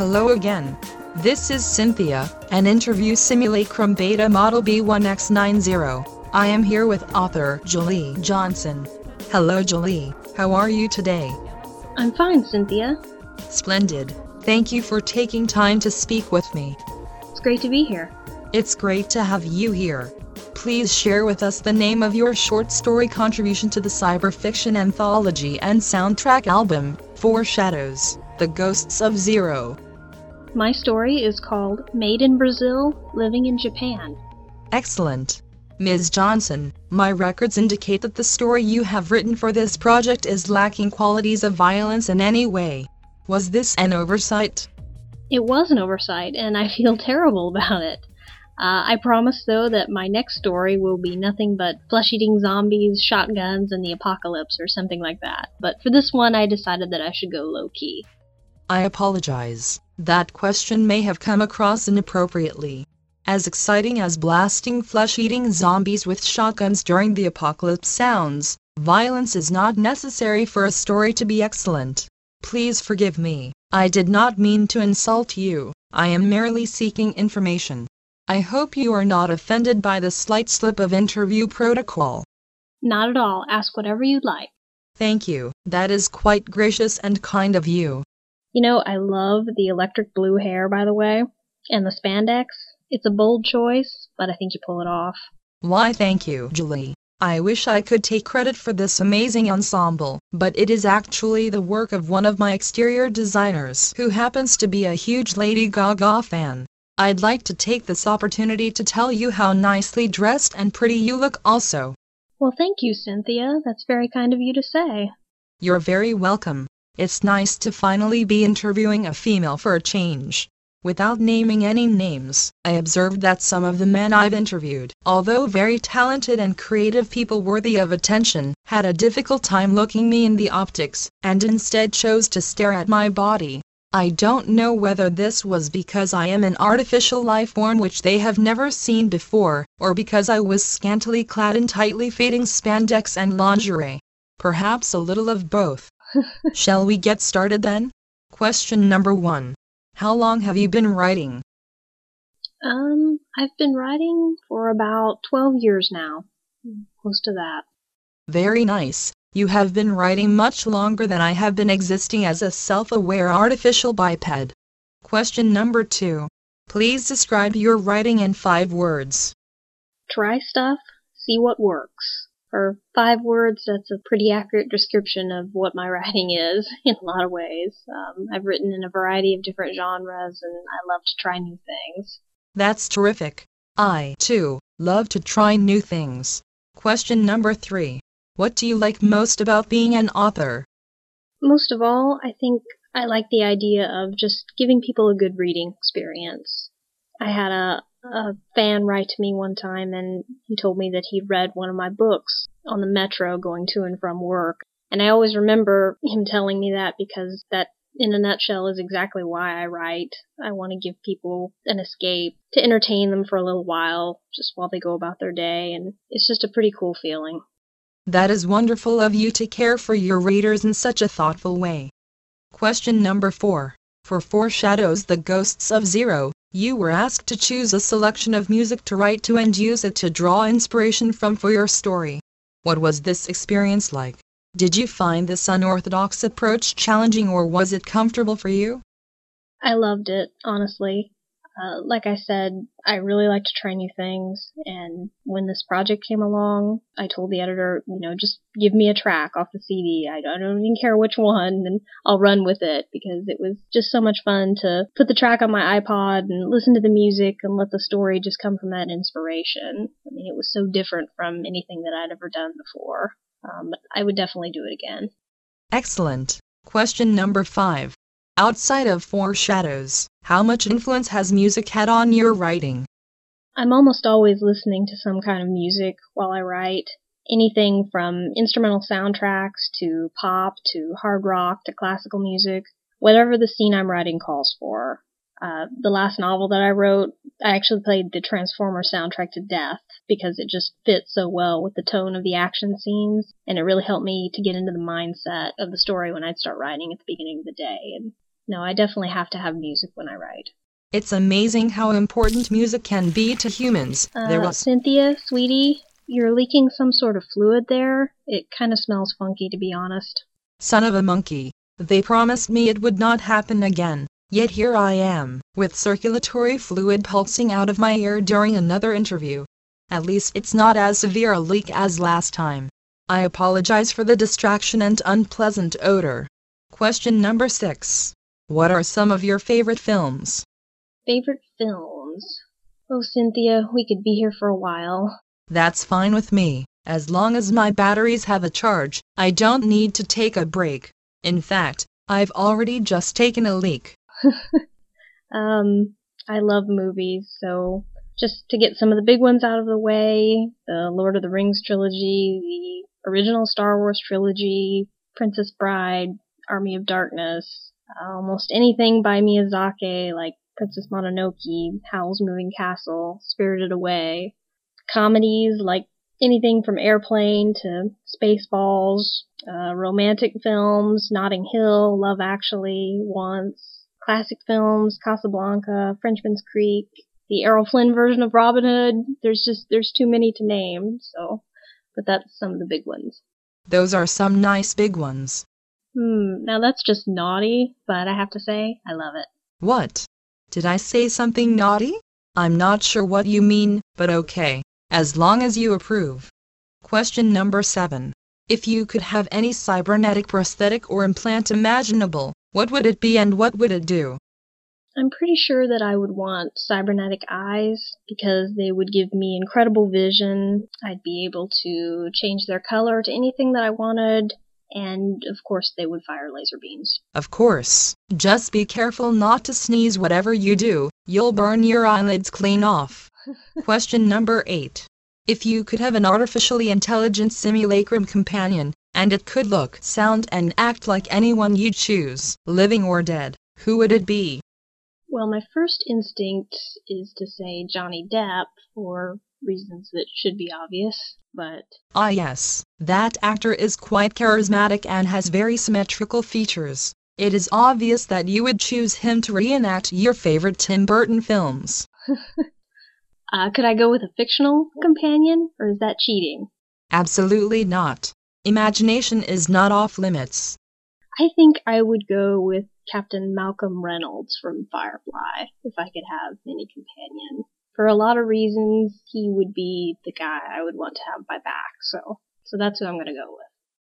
Hello again. This is Synthia, an interview simulacrum beta model B1X90. I am here with author Jaleigh Johnson. Hello, Jaleigh. How are you today? I'm fine, Synthia. Splendid. Thank you for taking time to speak with me. It's great to be here. It's great to have you here. Please share with us the name of your short story contribution to the cyberfiction anthology and soundtrack album, Foreshadows The Ghosts of Zero. My story is called Made in Brazil, Living in Japan. Excellent. Ms. Johnson, my records indicate that the story you have written for this project is lacking qualities of violence in any way. Was this an oversight? It was an oversight, and I feel terrible about it. Uh, I promise, though, that my next story will be nothing but flesh eating zombies, shotguns, and the apocalypse, or something like that. But for this one, I decided that I should go low key. I apologize. That question may have come across inappropriately. As exciting as blasting flesh eating zombies with shotguns during the apocalypse sounds, violence is not necessary for a story to be excellent. Please forgive me. I did not mean to insult you. I am merely seeking information. I hope you are not offended by the slight slip of interview protocol. Not at all. Ask whatever you'd like. Thank you. That is quite gracious and kind of you. You know, I love the electric blue hair, by the way, and the spandex. It's a bold choice, but I think you pull it off. Why, thank you, Jaleigh. I wish I could take credit for this amazing ensemble, but it is actually the work of one of my exterior designers who happens to be a huge Lady Gaga fan. I'd like to take this opportunity to tell you how nicely dressed and pretty you look also. Well, thank you, Synthia. That's very kind of you to say. You're very welcome. It's nice to finally be interviewing a female for a change. Without naming any names, I observed that some of the men I've interviewed, although very talented and creative people worthy of attention, had a difficult time looking me in the optics, and instead chose to stare at my body. I don't know whether this was because I am an artificial life form which they have never seen before, or because I was scantily clad in tightly fitting spandex and lingerie. Perhaps a little of both. Shall we get started then? Question number one. How long have you been writing? Um, I've been writing for about 12 years now. Close to that. Very nice. You have been writing much longer than I have been existing as a self-aware artificial biped. Question number two. Please describe your writing in five words. Try stuff, see what works. For five words, that's a pretty accurate description of what my writing is in a lot of ways. Um, I've written in a variety of different genres, and I love to try new things. That's terrific. I, too, love to try new things. Question number three. What do you like most about being an author? Most of all, I think I like the idea of just giving people a good reading experience. I had a, a fan write to me one time and he told me that he'd read one of my books on the metro going to and from work. And I always remember him telling me that because that, in a nutshell, is exactly why I write. I want to give people an escape to entertain them for a little while, just while they go about their day. And it's just a pretty cool feeling. That is wonderful of you to care for your readers in such a thoughtful way. Question number four. For Foreshadows The Ghosts of Zero, you were asked to choose a selection of music to write to and use it to draw inspiration from for your story. What was this experience like? Did you find this unorthodox approach challenging or was it comfortable for you? I loved it, honestly. Uh, like I said, I really like to try new things, and when this project came along, I told the editor, you know, just give me a track off the CD. I don't, even care which one, and I'll run with it because it was just so much fun to put the track on my iPod and listen to the music and let the story just come from that inspiration. I mean, it was so different from anything that I'd ever done before. Um, but I would definitely do it again. Excellent. Question number five. Outside of Foreshadows, how much influence has music had on your writing? I'm almost always listening to some kind of music while I write. Anything from instrumental soundtracks to pop to hard rock to classical music, whatever the scene I'm writing calls for. Uh, the last novel that I wrote, I actually played the Transformer soundtrack to death because it just fits so well with the tone of the action scenes, and it really helped me to get into the mindset of the story when I'd start writing at the beginning of the day. And no, I definitely have to have music when I write. It's amazing how important music can be to humans. Uh, there was Synthia, sweetie, you're leaking some sort of fluid there. It kind of smells funky, to be honest. son of a monkey. They promised me it would not happen again. Yet here I am, with circulatory fluid pulsing out of my ear during another interview. At least it's not as severe a leak as last time. I apologize for the distraction and unpleasant odor. Question number 6. What are some of your favorite films? Favorite films? Oh, Synthia, we could be here for a while. That's fine with me. As long as my batteries have a charge, I don't need to take a break. In fact, I've already just taken a leak. um, I love movies, so just to get some of the big ones out of the way, the Lord of the Rings trilogy, the original Star Wars trilogy, Princess Bride, Army of Darkness, almost anything by Miyazaki, like Princess Mononoke, Howl's Moving Castle, Spirited Away. Comedies like anything from Airplane to Spaceballs, uh, romantic films, Notting Hill, Love Actually, Once, classic films, Casablanca, Frenchman's Creek, the Errol Flynn version of Robin Hood. There's just there's too many to name, so but that's some of the big ones. Those are some nice big ones. Hmm, now that's just naughty, but I have to say, I love it. What? Did I say something naughty? I'm not sure what you mean, but okay, as long as you approve. Question number 7. If you could have any cybernetic prosthetic or implant imaginable, what would it be and what would it do? I'm pretty sure that I would want cybernetic eyes because they would give me incredible vision. I'd be able to change their color to anything that I wanted, and of course, they would fire laser beams. Of course. Just be careful not to sneeze whatever you do, you'll burn your eyelids clean off. Question number 8. If you could have an artificially intelligent simulacrum companion, and it could look, sound, and act like anyone you'd choose, living or dead, who would it be? Well, my first instinct is to say Johnny Depp for reasons that should be obvious, but. Ah, yes, that actor is quite charismatic and has very symmetrical features. It is obvious that you would choose him to reenact your favorite Tim Burton films. uh, could I go with a fictional companion, or is that cheating? Absolutely not. Imagination is not off limits. I think I would go with Captain Malcolm Reynolds from Firefly if I could have any companion. For a lot of reasons, he would be the guy I would want to have my back, so so that's who I'm gonna go with.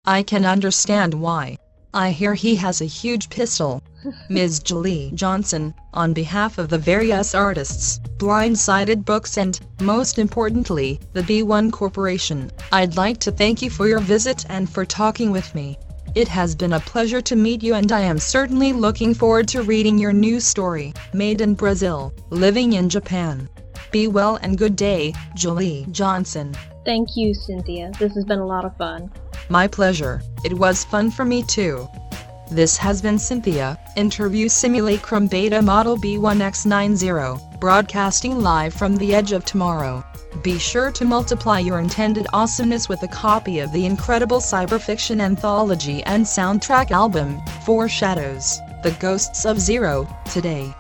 I can understand why. I hear he has a huge pistol. Ms. Jaleigh Johnson, on behalf of the various artists, Blindsided Books and, most importantly, the B1 Corporation, I'd like to thank you for your visit and for talking with me. It has been a pleasure to meet you and I am certainly looking forward to reading your new story, Made in Brazil, Living in Japan. Be well and good day, Jaleigh Johnson. Thank you, Synthia. This has been a lot of fun. My pleasure. It was fun for me too. This has been Synthia, Interview Simulacrum Beta Model B1X90, broadcasting live from the edge of tomorrow. Be sure to multiply your intended awesomeness with a copy of the incredible cyberfiction anthology and soundtrack album, Foreshadows, The Ghosts of Zero, today.